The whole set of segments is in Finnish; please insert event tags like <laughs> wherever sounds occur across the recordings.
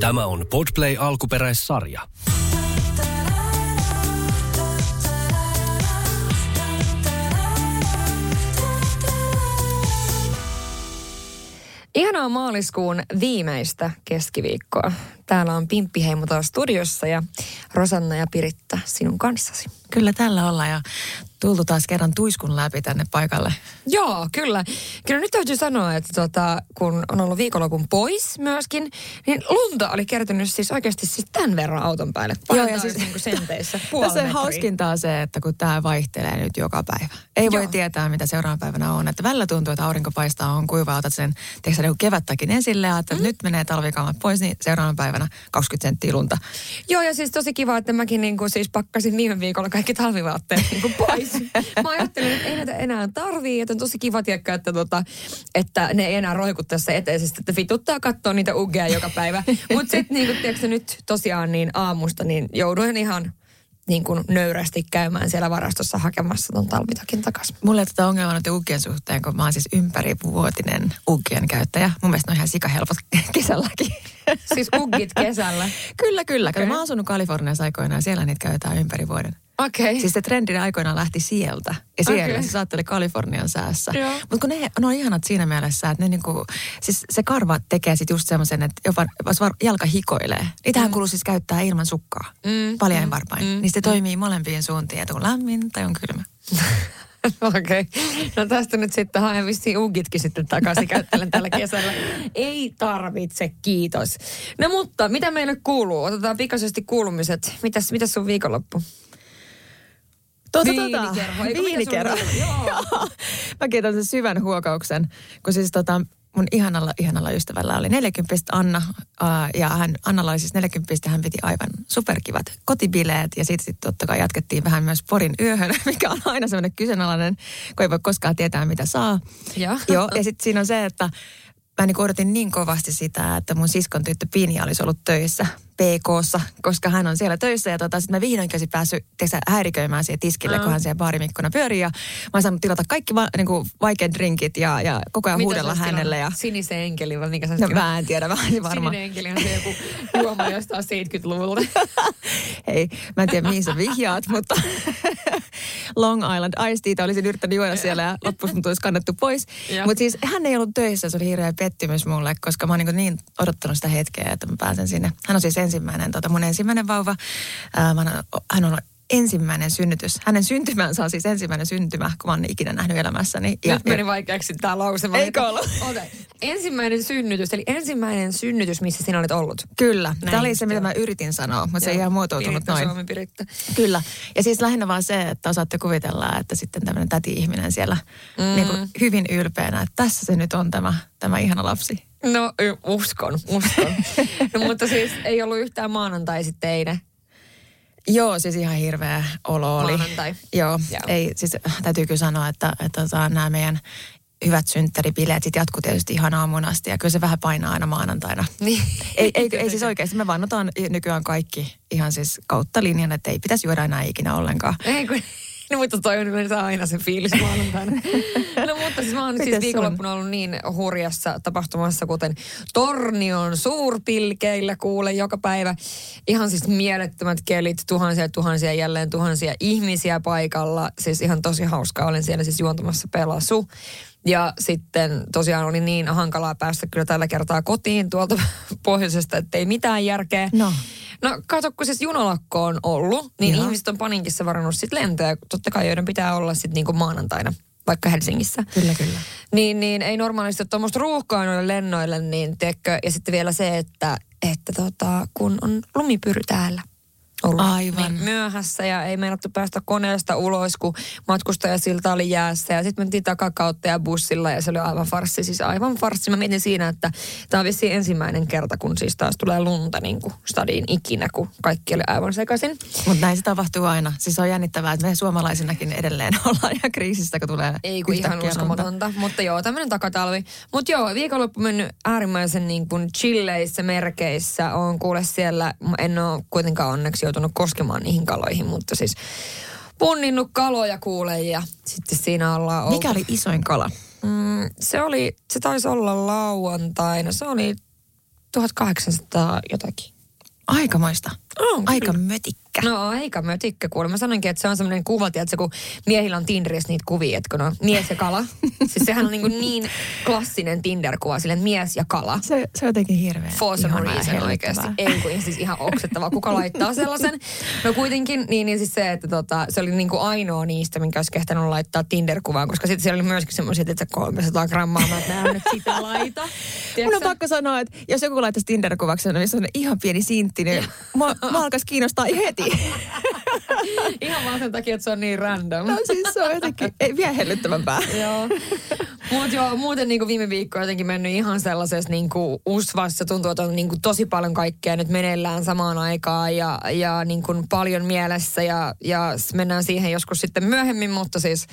Tämä on Podplay alkuperäissarja. Ihanaa maaliskuun viimeistä keskiviikkoa. Täällä on Pimppi Heimo taas studiossa ja Rosanna ja Piritta sinun kanssasi. Kyllä tällä ollaan ja tultu taas kerran tuiskun läpi tänne paikalle. Joo, kyllä. Kyllä nyt täytyy sanoa, että tota, kun on ollut viikonlopun pois myöskin, niin lunta oli kertynyt siis oikeasti siis tämän verran auton päälle. Joo, ja siis- niin kuin senteissä. <laughs> Tässä on hauskinta on se, että kun tämä vaihtelee nyt joka päivä. Ei voi Joo. tietää, mitä seuraavana päivänä on. Että välillä tuntuu, että aurinko paistaa, on kuiva, otat sen tiedätkö, kevättäkin esille ja että mm. nyt menee talvikaamat pois, niin seuraavana päivänä 20 senttiä lunta. Joo, ja siis tosi kiva, että mäkin niin kuin siis pakkasin viime viikolla kaikki talvivaatteet niin kuin pois. <laughs> Mä ajattelin, että ei näitä enää tarvii, että on tosi kiva, tiedätkö, että, tota, että ne ei enää roiku tässä eteisesti, että vituttaa katsoa niitä ugeja joka päivä. <laughs> Mutta sitten niin kuin, tiedätkö, nyt tosiaan niin aamusta niin jouduin ihan niin kuin nöyrästi käymään siellä varastossa hakemassa ton talvitakin takaisin. Mulla ei tätä ongelmaa nyt ukkien suhteen, kun mä oon siis ympärivuotinen ukkien käyttäjä. Mun mielestä ne on ihan sikahelpot <laughs> kesälläkin. Siis uggit kesällä. <laughs> kyllä, kyllä. Okay. Mä oon asunut Kaliforniassa aikoinaan ja siellä niitä käytetään ympäri vuoden. Okei. Okay. Siis se trendi aikoinaan lähti sieltä. Ja siellä okay. se saatteli Kalifornian säässä. Mutta kun ne, ne on ihanat siinä mielessä, että ne niinku, siis se karva tekee sit just semmoisen, että jopa jos var- jalka hikoilee. Niitähän mm. kuuluu siis käyttää ilman sukkaa. Mm, Paljain mm, varpain. mm, niin se toimii molempiin suuntiin, että on lämmin tai on kylmä. <laughs> Okei. Okay. No tästä nyt sitten haen vissiin ugitkin sitten takaisin <laughs> käyttelen tällä kesällä. Ei tarvitse, kiitos. No mutta, mitä meille kuuluu? Otetaan pikaisesti kuulumiset. Mitäs, mitäs sun viikonloppu? Tota, Viinikerho, mikä Viinikerho. <laughs> Joo. Mä kiitän sen syvän huokauksen, kun siis tota, mun ihanalla, ihanalla ystävällä oli 40 Anna, ää, ja hän, Annalla oli siis 40 hän piti aivan superkivat kotibileet, ja sitten sit totta kai jatkettiin vähän myös Porin yöhön, <laughs> mikä on aina semmoinen kyseenalainen, kun ei voi koskaan tietää, mitä saa. Joo. Joo, ja sitten siinä on se, että mä niin odotin niin kovasti sitä, että mun siskon tyttö Pinja olisi ollut töissä PKssa, koska hän on siellä töissä. Ja tota, sitten mä vihdoinkin olisin päässyt häiriköimään siihen tiskille, Aa. kun hän siellä baarimikkona pyörii. Ja mä oon saanut tilata kaikki va, niin kuin vaikeat drinkit ja, ja koko ajan Mitä huudella hänelle. Ja? Sinisen enkelin vai mikä sä no mä en tiedä, vähän niin varmaan. Sininen enkeli on se joku juoma jostain 70-luvulta. <laughs> Hei, mä en tiedä mihin sä vihjaat, mutta <laughs> Long Island Ice Teata olisin yrittänyt juoda siellä ja loppuun mut olisi kannettu pois. Mutta siis hän ei ollut töissä, se oli hirveä pettymys mulle, koska mä oon niin, niin odottanut sitä hetkeä, että mä pääsen sinne. Hän on siis ensimmäinen, tota, mun ensimmäinen vauva. Ää, mä, hän on ensimmäinen synnytys. Hänen syntymänsä on siis ensimmäinen syntymä, kun mä oon ikinä nähnyt elämässäni. Nyt meni vaikeaksi tämä lause. Eikö ollut? Ota. Ensimmäinen synnytys, eli ensimmäinen synnytys, missä sinä olet ollut. Kyllä, Näin tämä oli se, mitä mä yritin sanoa, mutta se ei ihan muotoutunut Piritta noin. Suomi Piritta. Kyllä. Ja siis lähinnä vaan se, että osaatte kuvitella, että sitten tämmöinen täti-ihminen siellä mm. niin kuin hyvin ylpeänä, että tässä se nyt on tämä, tämä ihana lapsi. No uskon, uskon. <laughs> no mutta siis ei ollut yhtään maanantai sitten eilen. Joo, siis ihan hirveä olo oli. Maanantai. Joo, Joo. Joo. ei, siis täytyy kyllä sanoa, että, että tota, nämä meidän hyvät synttäribileet sitten jatkuu tietysti ihan aamuun asti ja kyllä se vähän painaa aina maanantaina. <laughs> Niin. Ei, ei, ei siis oikeasti, me vannotaan nykyään kaikki ihan siis kautta linjan, että ei pitäisi juoda enää ikinä ollenkaan. Ei kun, no mutta toi on yleensä aina se fiilis maanantaina. <laughs> No mutta siis mä oon siis Mites viikonloppuna ollut niin hurjassa tapahtumassa, kuten Tornion suurpilkeillä kuule joka päivä. Ihan siis mielettömät kelit, tuhansia ja tuhansia jälleen tuhansia ihmisiä paikalla. Siis ihan tosi hauskaa, olen siellä siis juontamassa pelasu. Ja sitten tosiaan oli niin hankalaa päästä kyllä tällä kertaa kotiin tuolta <laughs> pohjoisesta, että ei mitään järkeä. No. No kato, kun siis junalakko on ollut, niin Joo. ihmiset on paninkissa varannut sit lentoja, totta kai joiden pitää olla sitten niinku maanantaina, vaikka Helsingissä. Kyllä, kyllä. Niin, niin ei normaalisti ole tuommoista ruuhkaa noille lennoille, niin teekö, ja sitten vielä se, että, että tota, kun on lumipyry täällä ollut Aivan. Niin myöhässä ja ei meinattu päästä koneesta ulos, kun matkustajasilta oli jäässä. Ja sitten mentiin takakautta ja bussilla ja se oli aivan farssi, siis aivan farssi. Mä mietin siinä, että tämä on vissiin ensimmäinen kerta, kun siis taas tulee lunta niin kuin stadiin ikinä, kun kaikki oli aivan sekaisin. Mutta näin se tapahtuu aina. Siis on jännittävää, että me suomalaisinakin edelleen <laughs> ollaan ihan kriisissä, kun tulee Ei kun ihan lunta. uskomatonta, mutta joo, tämmöinen takatalvi. Mutta joo, viikonloppu mennyt äärimmäisen niin kuin chilleissä merkeissä. On kuule siellä, en ole kuitenkaan onneksi joutunut koskemaan niihin kaloihin, mutta siis punninnut kaloja kuule ja sitten siinä ollaan oltu. Mikä oli isoin kala? Mm, se oli, se taisi olla lauantaina. Se oli 1800 jotakin. Aikamoista. On, Aika mötikkä. No aika mötikkä kuulemma. Mä sanoinkin, että se on semmoinen kuva, että kun miehillä on Tinderissä niitä kuvia, että kun on mies ja kala. <laughs> siis sehän on niin, kuin niin klassinen Tinder-kuva, silleen mies ja kala. Se, se on jotenkin hirveä. For some reason oikeasti. Ei kun siis ihan oksettavaa, kuka laittaa sellaisen. No kuitenkin, niin, niin siis se, että tota, se oli niin kuin ainoa niistä, minkä olisi kehtänyt laittaa Tinder-kuvaan, koska sitten siellä oli myöskin semmoisia, että se 300 grammaa, mä näe nyt sitä laita. Mun on pakko sanoa, että jos joku laittaisi Tinder-kuvaksi, missä on ihan pieni sintti, niin mua, mua alkaisi kiinnostaa heti. Ihan vaan sen takia, että se on niin random. No siis se on jotenkin ei, vielä hellyttävämpää. Joo. Mut joo, muuten niin kuin viime viikko on jotenkin mennyt ihan sellaisessa niin kuin usvassa. Tuntuu, että on niin kuin tosi paljon kaikkea nyt meneillään samaan aikaan ja, ja niin kuin paljon mielessä. Ja, ja mennään siihen joskus sitten myöhemmin, mutta siis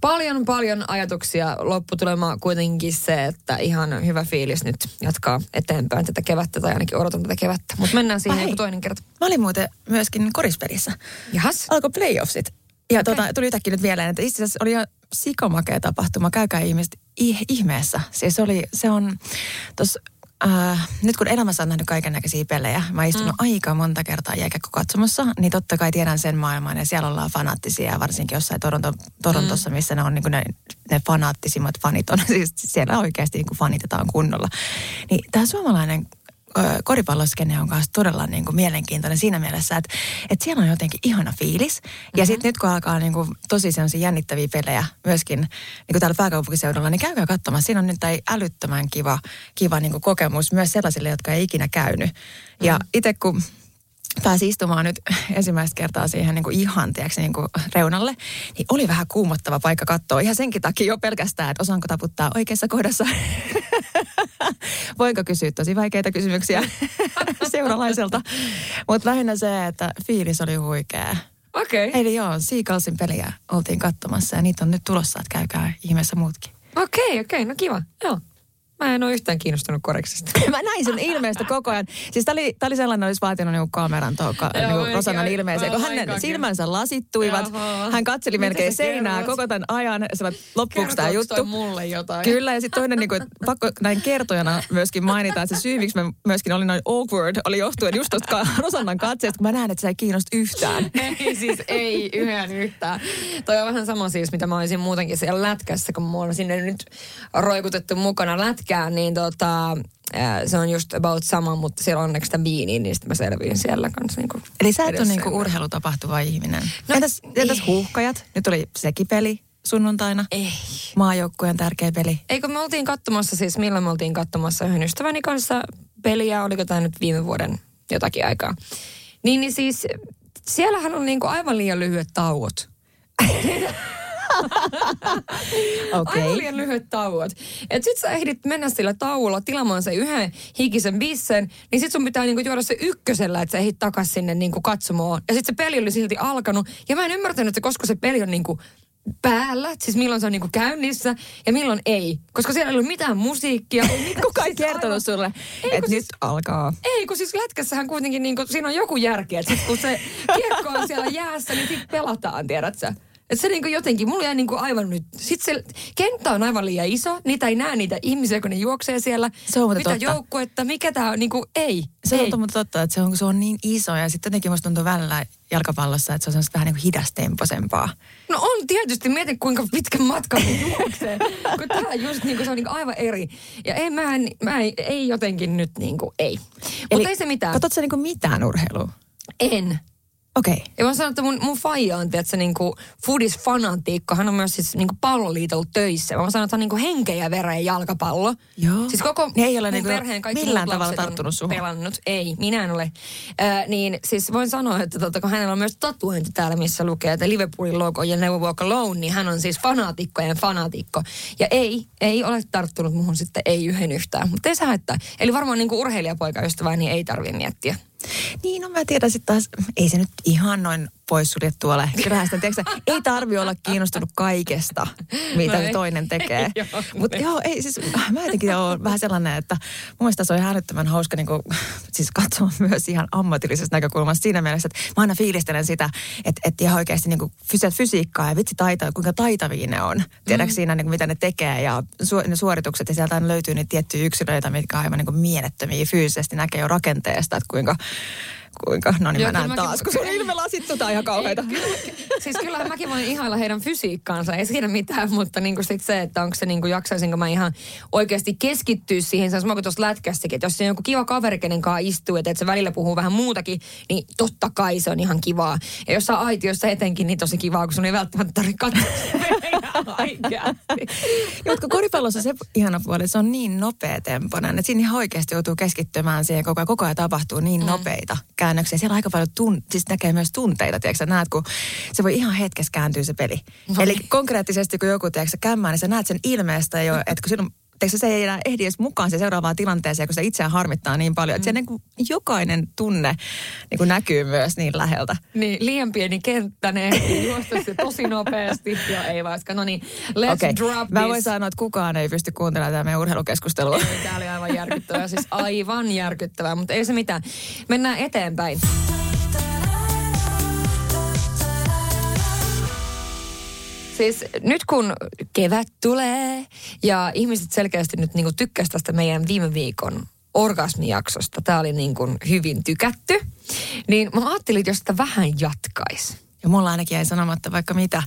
paljon paljon ajatuksia. Lopputulema kuitenkin se, että ihan hyvä fiilis nyt jatkaa eteenpäin tätä kevättä tai ainakin odotan tätä kevättä. Mutta mennään siihen Ai. joku toinen kerta. Mä olin muuten myöskin korispelissä. Jahas. Alkoi playoffsit. Ja okay. tota, tuli yhtäkkiä nyt mieleen, että itse asiassa oli ihan sikamakea tapahtuma. Käykää ihmiset ih- ihmeessä. Siis se oli, se on tos, äh, nyt kun elämässä on nähnyt kaiken näköisiä pelejä, mä oon istunut mm. aika monta kertaa jääkäkö katsomassa, niin totta kai tiedän sen maailman ja siellä ollaan fanaattisia, varsinkin jossain Toronto, Torontossa, mm. missä ne on niin ne, ne fanaattisimmat fanit on, <laughs> siis siellä oikeasti niin fanitetaan kunnolla. Niin tämä suomalainen koripalloskene on kanssa todella niin kuin mielenkiintoinen siinä mielessä, että, että siellä on jotenkin ihana fiilis. Ja Mhm. sitten nyt kun alkaa niin kuin tosi sellaisia jännittäviä pelejä myöskin niin kuin täällä pääkaupunkiseudulla, niin käykää katsomassa. Siinä on nyt tai älyttömän kiva, kiva niin kuin kokemus myös sellaisille, jotka ei ikinä käynyt. Ja Mhm. itse kun pääsi istumaan nyt ensimmäistä kertaa siihen niin kuin ihan tiedätkö, niin kuin reunalle, niin oli vähän kuumottava paikka katsoa. Ihan senkin takia jo pelkästään, että osaanko taputtaa oikeassa kohdassa. <laughs> Voinko kysyä tosi vaikeita kysymyksiä <laughs> seuralaiselta. Mutta lähinnä se, että fiilis oli huikea. Okei. Okay. Eli joo, Seagullsin peliä oltiin katsomassa ja niitä on nyt tulossa, että käykää ihmeessä muutkin. Okei, okay, okei, okay, no kiva. Joo. Mä en ole yhtään kiinnostunut koreksista. <laughs> Mä näin sun ilmeestä koko ajan. Siis tää oli, tää oli sellainen, olisi vaatinut niinku kameran tuohon ka, niinku Rosannan ilmeeseen, kun hänen silmänsä lasittuivat. Jaha. Hän katseli Mitä melkein seinää kerrot? koko tämän ajan. Sillä loppuuko tämä juttu? mulle jotain? Kyllä, ja sitten toinen, niin kuin, että pakko näin kertojana myöskin mainita, että se syy, miksi mä myöskin olin noin awkward, oli johtuen just tuosta Rosannan katseesta, kun mä näen, että se ei kiinnosta yhtään. <laughs> Ei siis, ei yhden yhtään. Toi on vähän sama siis, mitä mä olisin muutenkin siellä lätkässä, kun mä oon sinne nyt roikutettu mukana lätkään, niin tota, se on just about sama, mutta siellä on onneksi sitä viiniä, niin sitten mä selviin siellä kanssa. Niin Eli sä et ole niinku urheilutapahtuva ihminen. No, entäs, entäs huuhkajat? Nyt oli sekin peli sunnuntaina. Ei. Maajoukkueen tärkeä peli. Eikö me oltiin katsomassa siis, milloin me oltiin katsomassa yhden ystäväni kanssa peliä, oliko tämä nyt viime vuoden jotakin aikaa. Niin, niin siis siellähän on niinku aivan liian lyhyet tauot. <laughs> <laughs> Okei. Aivan liian lyhyet tauot. Et sit sä ehdit mennä sillä tauolla tilaamaan se yhden hikisen bissen, niin sit sun pitää niinku juoda se ykkösellä, että sä ehdit takas sinne niinku katsomoon. Ja sit se peli oli silti alkanut. Ja mä en ymmärtänyt, että koska se peli on niinku päällä, siis milloin se on niinku käynnissä ja milloin ei. Koska siellä ei ollut mitään musiikkia. Ei <laughs> mitään, Kuka ei siis kertonut aivan- sulle, että kun nyt siis- alkaa? Ei, kun siis lätkässähän kuitenkin niinku, siinä on joku järki, että kun se kiekko on siellä jäässä, niin sit pelataan, tiedät sä. Et se niinku jotenkin, mulla jäi niinku aivan nyt, sit se kenttä on aivan liian iso, niitä ei näe niitä ihmisiä, kun ne juoksee siellä. Se on Mitä totta. joukkuetta, mikä tää on, niinku ei. Se ei. on mutta totta, että se on, se on niin iso ja sitten jotenkin musta tuntuu välillä jalkapallossa, että se on semmoista vähän niin kuin hidastemposempaa. No on tietysti, mieti kuinka pitkä matka ne juoksee. <laughs> kun tää just niinku, se on niinku aivan eri. Ja ei, mä, en, mä ei, ei jotenkin nyt niinku, ei. Mutta ei se mitään. Katsotko sä niinku mitään urheilua? En. Okei. Okay. Ja mä sanon, että mun, mun faija on, tiedätkö, niinku foodis-fanatiikko. Hän on myös siis niinku palloliitolla töissä. Mä sanon, että hän on niinku henkeä ja vereen jalkapallo. Joo. Siis koko Ne ei ole niinku perheen kaikki millään tavalla tarttunut suhun. Pelannut. Ei, minä en ole. Äh, niin siis voin sanoa, että tota, kun hänellä on myös tatuointi täällä, missä lukee, että Liverpoolin logo ja Never Walk Alone, niin hän on siis fanaatikkojen fanaatikko. Ja ei, ei ole tarttunut muhun sitten ei yhden yhtään. Mutta ei se haittaa. Eli varmaan niinku urheilijapoikaystävää, niin ei tarvitse miettiä. Niin, no mä tiedän sitten taas, ei se nyt ihan noin poissuljettu ole. Kyllähän sitä, ei tarvi olla kiinnostunut kaikesta, mitä No toinen tekee. <laughs> Mutta joo, ei siis, mä jotenkin olen vähän sellainen, että mun mielestä se on ihan älyttömän hauska niin kuin, siis katsoa myös ihan ammatillisesta näkökulmasta siinä mielessä, että mä aina fiilistelen sitä, että, että ihan oikeasti niin kuin fysi- fysiikkaa ja vitsi taita, kuinka taitavia ne on. Tiedätkö Mm. siinä, niin kuin, mitä ne tekee ja su, ne suoritukset ja sieltä aina löytyy niitä tiettyjä yksilöitä, mitkä on aivan niin kuin mielettömiä fyysisesti, näkee jo rakenteesta, että kuinka kuinka, no niin Joo, mä näen mäkin- taas, kun sun ilmelasit tota ihan kauheita. Siis kyllähän mäkin voin ihailla heidän fysiikkaansa, ei siinä mitään, mutta niinku sit se, että onko se niinku jaksaisinko mä ihan oikeasti keskittyä siihen, se on sama kuin tuossa lätkässäkin, että jos se on joku kiva kaveri, kenen kanssa istuu, että et se välillä puhuu vähän muutakin, niin totta kai se on ihan kivaa. Ja jos sä aitiossa etenkin, niin tosi kivaa, kun sun ei välttämättä tarvitse katsoa <laughs> oikeasti. Jotka koripallossa se ihana puoli, se on niin nopea temponen, että siinä ihan oikeasti joutuu keskittymään siihen koko ajan. Koko ajan tapahtuu niin mm. nopeita käännöksiä. Siellä on aika paljon, tun, siis näkee myös tunteita, tiedätkö näet, kun se voi ihan hetkessä kääntyä se peli. Vai. Eli konkreettisesti, kun joku, tiedätkö kämmää, niin sä näet sen ilmeestä jo, <laughs> että kun silloin Tiedätkö, se ei enää ehdi edes mukaan se seuraavaan tilanteeseen, kun se itseään harmittaa niin paljon. Että se niin kuin jokainen tunne niin kuin näkyy myös niin läheltä. Niin, liian pieni kenttä, ne juosta se tosi nopeasti. Joo, ei vaiska. No niin, let's Okei, drop mä this. voin sanoa, että kukaan ei pysty kuuntelemaan tätä meidän urheilukeskustelua. Ei, Tämä oli aivan järkyttävää, siis aivan järkyttävää, mutta ei se mitään. Mennään eteenpäin. Siis nyt kun kevät tulee ja ihmiset selkeästi nyt niin tykkäsivät tästä meidän viime viikon orgasmijaksosta, tämä oli niin kuin hyvin tykätty, niin mä ajattelin, että jos sitä vähän jatkaisi. Ja mulla ainakin jäi sanomatta vaikka mitä,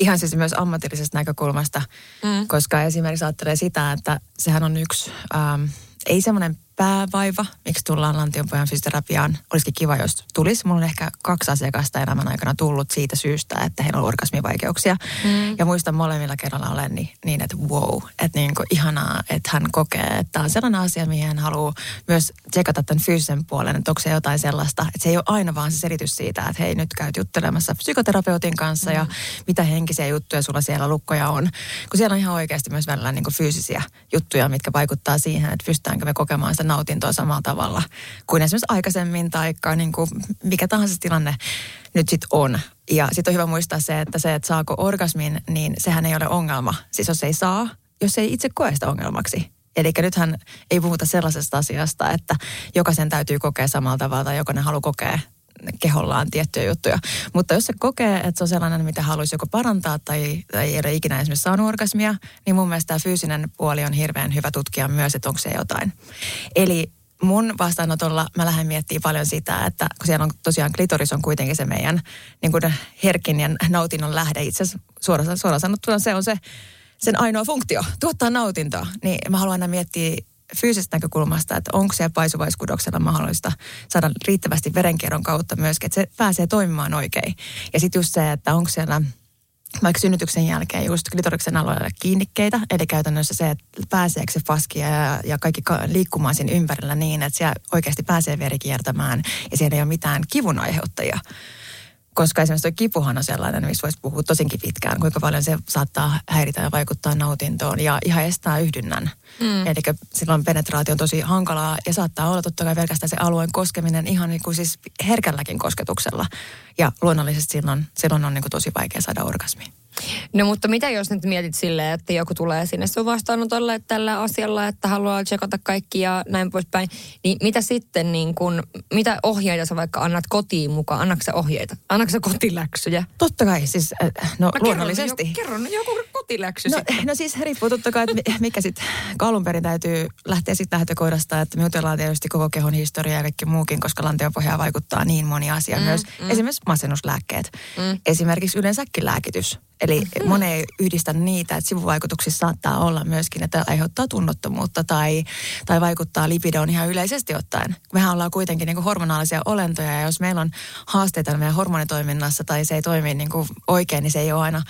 ihan siis myös ammatillisesta näkökulmasta, mm. koska esimerkiksi ajattelee sitä, että sehän on yksi, ähm, ei semmoinen päävaiva, miksi tullaan lantionpojan fysioterapiaan. Olisikin kiva, jos tulisi. Mulla on ehkä kaksi asiakasta elämän aikana tullut siitä syystä, että heillä on orgasmivaikeuksia. Mm. Ja muistan molemmilla kerralla olen niin, niin että wow, että niin kuin ihanaa, että hän kokee, että tämä on sellainen asia, mihin hän haluaa myös tsekata tämän fyysisen puolen, että onko se jotain sellaista, että se ei ole aina vaan se selitys siitä, että hei nyt käyt juttelemassa psykoterapeutin kanssa mm. ja mitä henkisiä juttuja sulla siellä lukkoja on. Kun siellä on ihan oikeasti myös välillä niin kuin fyysisiä juttuja, mitkä vaikuttaa siihen, että pystytäänkö me kokemaan sitä nautintoa samalla tavalla kuin esimerkiksi aikaisemmin tai niin kuin mikä tahansa tilanne nyt sitten on. Ja sitten on hyvä muistaa se, että se, että saako orgasmin, niin sehän ei ole ongelma. Siis jos ei saa, jos ei itse koe sitä ongelmaksi. Eli nythän ei puhuta sellaisesta asiasta, että jokaisen täytyy kokea samalla tavalla tai jokainen haluaa kokea kehollaan tiettyjä juttuja. Mutta jos se kokee, että se on sellainen, mitä haluaisi joko parantaa tai, tai ei ole ikinä esimerkiksi saanut orgasmia, niin mun mielestä tämä fyysinen puoli on hirveän hyvä tutkia myös, että onko se jotain. Eli mun vastaanotolla mä lähden miettimään paljon sitä, että kun siellä on tosiaan klitoris on kuitenkin se meidän niin kuin herkin ja nautinnon lähde. Itse asiassa suoraan, suoraan sanottuna se on se sen ainoa funktio, tuottaa nautintoa. Niin mä haluan aina miettiä fyysisestä näkökulmasta, että onko se paisuvaiskudoksella mahdollista saada riittävästi verenkierron kautta myöskin, että se pääsee toimimaan oikein. Ja sitten just se, että onko siellä vaikka synnytyksen jälkeen just klitoriksen alueella kiinnikkeitä, eli käytännössä se, että pääseekö se faskia ja, ja kaikki ka- liikkumaan siinä ympärillä niin, että siellä oikeasti pääsee veri kiertämään ja siellä ei ole mitään kivun aiheuttajia. Koska esimerkiksi tuo kipuhan on sellainen, mistä voisi puhua tosinkin pitkään, kuinka paljon se saattaa häiritä ja vaikuttaa nautintoon ja ihan estää yhdynnän. Mm. Eli silloin penetraatio on tosi hankalaa ja saattaa olla totta kai pelkästään se alueen koskeminen ihan niin kuin siis herkälläkin kosketuksella. Ja luonnollisesti silloin, silloin on niin kuin tosi vaikea saada orgasmi. No mutta mitä jos nyt mietit silleen, että joku tulee sinne sun vastaanotolle tällä asialla, että haluaa tsekata kaikki ja näin poispäin, niin mitä sitten niin kun, mitä ohjeita sä vaikka annat kotiin mukaan? Annatko sä ohjeita? Annatko sä kotiläksyjä? Totta kai, siis äh, no, No luonnollisesti. Kerron, jo, kerron joku kotiläksy No, sitten. no siis riippuu totta kai, että mi- mikä sitten alun perin täytyy lähteä sitten lähtökohdasta, että me jutellaan tietysti koko kehon historiaa ja kaikki muukin, koska lantionpohjaan vaikuttaa niin moni asia. Mm, myös mm. esimerkiksi masennuslääkkeet, mm. esimerkiksi yleensäkin lääkitys. Eli mm-hmm. moni ei yhdistä niitä, että sivuvaikutuksissa saattaa olla myöskin, että aiheuttaa tunnottomuutta tai, tai vaikuttaa lipidoon ihan yleisesti ottaen. Mehän ollaan kuitenkin niin kuin hormonaalisia olentoja ja jos meillä on haasteita meidän hormonitoiminnassa tai se ei toimi niin kuin oikein, niin se ei ole aina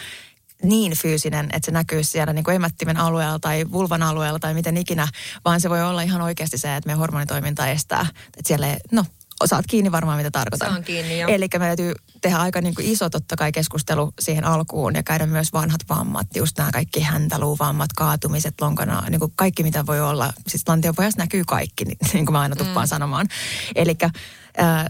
niin fyysinen, että se näkyy siellä niin kuin emättimen alueella tai vulvan alueella tai miten ikinä, vaan se voi olla ihan oikeasti se, että meidän hormonitoiminta estää. Että siellä ei, no, osaat kiinni varmaan, mitä tarkoitan. Saan kiinni, joo. Eli me täytyy tehdä aika niin kuin iso totta kai keskustelu siihen alkuun ja käydä myös vanhat vammat, just nämä kaikki häntäluuvammat, kaatumiset, lonkana, niin kuin kaikki mitä voi olla. Siis lantiopohjassa näkyy kaikki, niin, <laughs> niin kuin mä aina tuppaan mm. sanomaan. Eli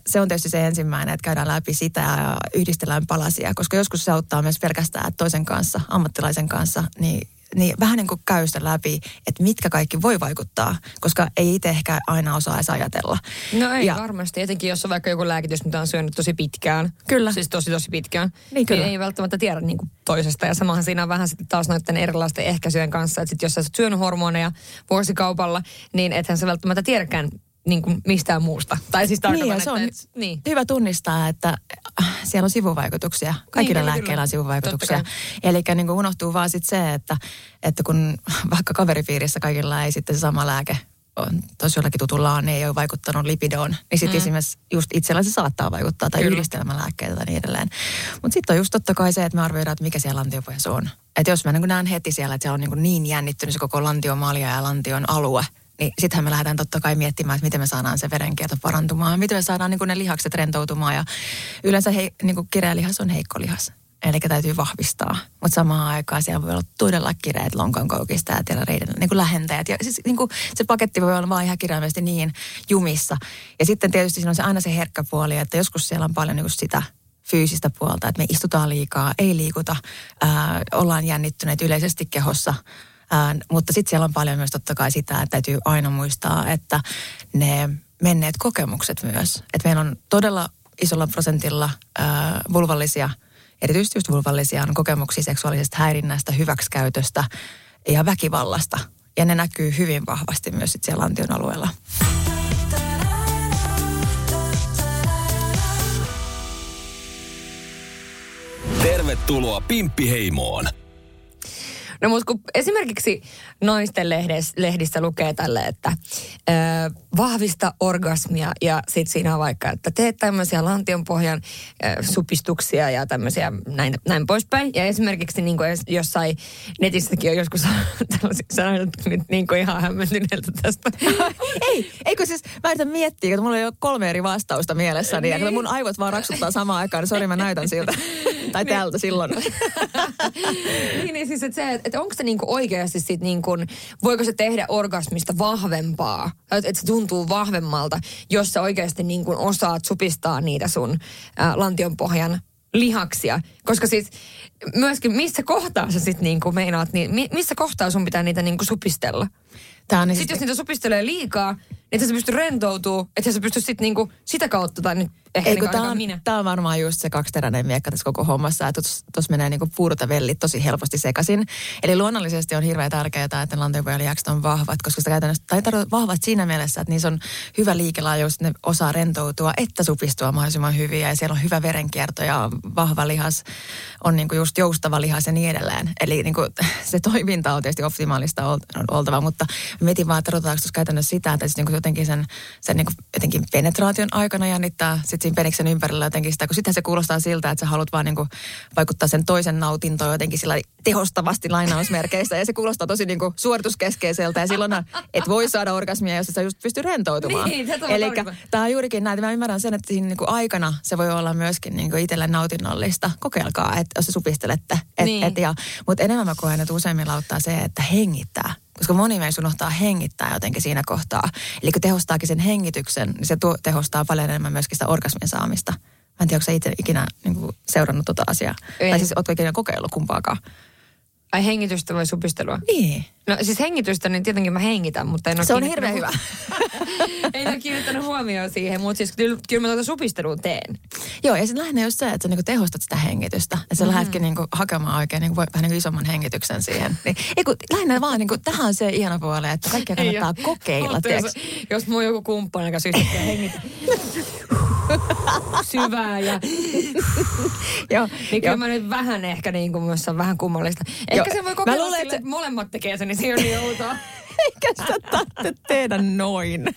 se on tietysti se ensimmäinen, että käydään läpi sitä ja yhdistellään palasia, koska joskus se auttaa myös pelkästään toisen kanssa, ammattilaisen kanssa, niin niin vähän niin kuin käy sitä läpi, että mitkä kaikki voi vaikuttaa, koska ei itse ehkä aina osaa edes ajatella. No ei ja, varmasti, etenkin jos on vaikka joku lääkitys, mitä on syönyt tosi pitkään. Kyllä. Siis tosi tosi pitkään. Niin, kyllä. Niin ei välttämättä tiedä niin kuin toisesta. Ja samahan siinä on vähän sitten taas noiden erilaisten ehkäisyjen kanssa, että sit jos sä oot syönyt hormoneja vuosikaupalla, niin ethän sä välttämättä tiedäkään niin kuin mistään muusta. Tai siis niin, se on että, niin. hyvä tunnistaa, että äh, siellä on sivuvaikutuksia. Kaikilla niin, lääkkeillä on sivuvaikutuksia. Eli niin kuin unohtuu vaan sit se, että, että kun vaikka kaveripiirissä kaikilla ei sitten se sama lääke on tosi jollakin tutulla on, niin ei ole vaikuttanut lipidoon, niin sitten mm. esimerkiksi just itsellä se saattaa vaikuttaa, tai yhdistelmälääkkeitä tai niin edelleen. Mutta sitten on just totta kai se, että me arvioidaan, että mikä siellä lantiopohjassa on. Että jos mä niin näen heti siellä, että siellä on niin, niin jännittynyt se koko lantiomalja ja lantion alue, niin sittenhän me lähdetään totta kai miettimään, että miten me saadaan se verenkierto parantumaan, miten me saadaan niin ne lihakset rentoutumaan. Ja yleensä hei, niin kuin kireä lihas on heikko lihas, eli täytyy vahvistaa. Mutta samaan aikaan siellä voi olla todella kireät lonkankoukistajat ja reiden niin kuin lähentäjät. Ja siis, niin kuin, se paketti voi olla vaan ihan kirjaimellisesti niin jumissa. Ja sitten tietysti siinä on se aina se herkkä puoli, että joskus siellä on paljon niin kuin sitä fyysistä puolta, että me istutaan liikaa, ei liikuta, ää, ollaan jännittyneet yleisesti kehossa – Ää, mutta sitten siellä on paljon myös totta kai sitä, että täytyy aina muistaa, että ne menneet kokemukset myös. Että meillä on todella isolla prosentilla ää, vulvallisia, erityisesti just vulvallisia on kokemuksia seksuaalisesta häirinnästä, hyväksikäytöstä ja väkivallasta. Ja ne näkyy hyvin vahvasti myös sit siellä lantion alueella. Tervetuloa Pimppiheimoon. No mutta kun esimerkiksi naisten lehdissä, lehdissä lukee tälle, että ö, vahvista orgasmia ja sitten siinä on vaikka, että teet tämmöisiä lantionpohjan ö, supistuksia ja tämmöisiä näin, näin poispäin. Ja esimerkiksi niin kuin jossain netissäkin on joskus <laughs> sanonut nyt niin kuin ihan hämmentyneeltä tästä. <laughs> ei, eikö siis, mä yritän miettiä, että mulla ei ole kolme eri vastausta mielessäni niin. ja mun aivot vaan raksuttaa samaan aikaan, niin sori mä näytän siltä. <laughs> tai niin. tältä silloin. niin, niin siis että se, että että onko se niinku oikeasti sit niinku, voiko se tehdä orgasmista vahvempaa, että et se tuntuu vahvemmalta, jos sä oikeasti niinku osaat supistaa niitä sun ää, lantionpohjan lihaksia. Koska siis myöskin missä kohtaa sä sit niinku meinaat, niin, missä kohtaa sun pitää niitä niinku supistella? Tää on niin Sitten jos niitä supistelee liikaa, että se pystyy rentoutuu, että se pystyy sitten niinku sitä kautta, tai nyt ehkä Ei, niin tämä on, minä. Tää on varmaan just se kaksiteräinen miekka tässä koko hommassa, että tuossa menee niinku puurot ja vellit tosi helposti sekaisin. Eli luonnollisesti on hirveän tärkeää, että lantionpohjalihakset on vahvat, koska sitä käytännössä, tai vahvat siinä mielessä, että niissä on hyvä liikelaajuus, ne osaa rentoutua, että supistua mahdollisimman hyvin, ja siellä on hyvä verenkierto ja vahva lihas, on niinku just joustava lihas ja niin edelleen. Eli niinku, <laughs> se toiminta on tietysti optimaalista oltava, mutta mietin vaan, että käytännössä sitä, että siis niinku jotenkin sen, sen niin kuin jotenkin penetraation aikana jännittää sit siinä peniksen ympärillä jotenkin sitä, kun sitten se kuulostaa siltä, että sä haluat vaan niin kuin vaikuttaa sen toisen nautintoon jotenkin sillä tehostavasti lainausmerkeissä ja se kuulostaa tosi niin kuin suorituskeskeiseltä ja silloin et voi saada orgasmia, jos sä just pysty rentoutumaan. Niin, Eli tämä on juurikin näin, mä ymmärrän sen, että siinä niin kuin aikana se voi olla myöskin niin kuin itselle nautinnollista. Kokeilkaa, että jos supistelette. Et, niin. et, ja, mutta enemmän mä koen, että useimmilla auttaa se, että hengittää koska moni meistä unohtaa hengittää jotenkin siinä kohtaa. Eli kun tehostaakin sen hengityksen, niin se tuo, tehostaa paljon enemmän myöskin sitä orgasmin saamista. Mä en tiedä, onko sä itse ikinä niin kuin, seurannut tuota asiaa. En. Tai siis ootko ikinä kokeillut kumpaakaan? Ai hengitystä vai supistelua? Niin. No siis hengitystä, niin tietenkin mä hengitän, mutta en ole Se on hirveän hyvä. <laughs> en ole kiinnittänyt huomioon siihen, mutta siis kyllä, kyllä mä tuota supistelua teen. Joo, ja sitten lähinnä just se, että sä niinku tehostat sitä hengitystä. Ja sä mm. lähdetkin niinku hakemaan oikein niinku, vähän niinku isomman hengityksen siihen. <laughs> Niin, ei kun, lähinnä vaan, niinku, tähän on se ihana puoli, että kaikkia kannattaa ei, kokeilla. Jos, jos on joku kumppani, joka yhtäkkiä hengittää <laughs> syvää ja... <laughs> Joo, niin kyllä mä nyt vähän ehkä niin kuin myös on vähän kummallista. Ehkä Joo. se voi kokeilla luulen, sille, että molemmat tekee sen, niin se on niin outoa. <laughs> Eikä sitä tarvitse tehdä noin. <laughs>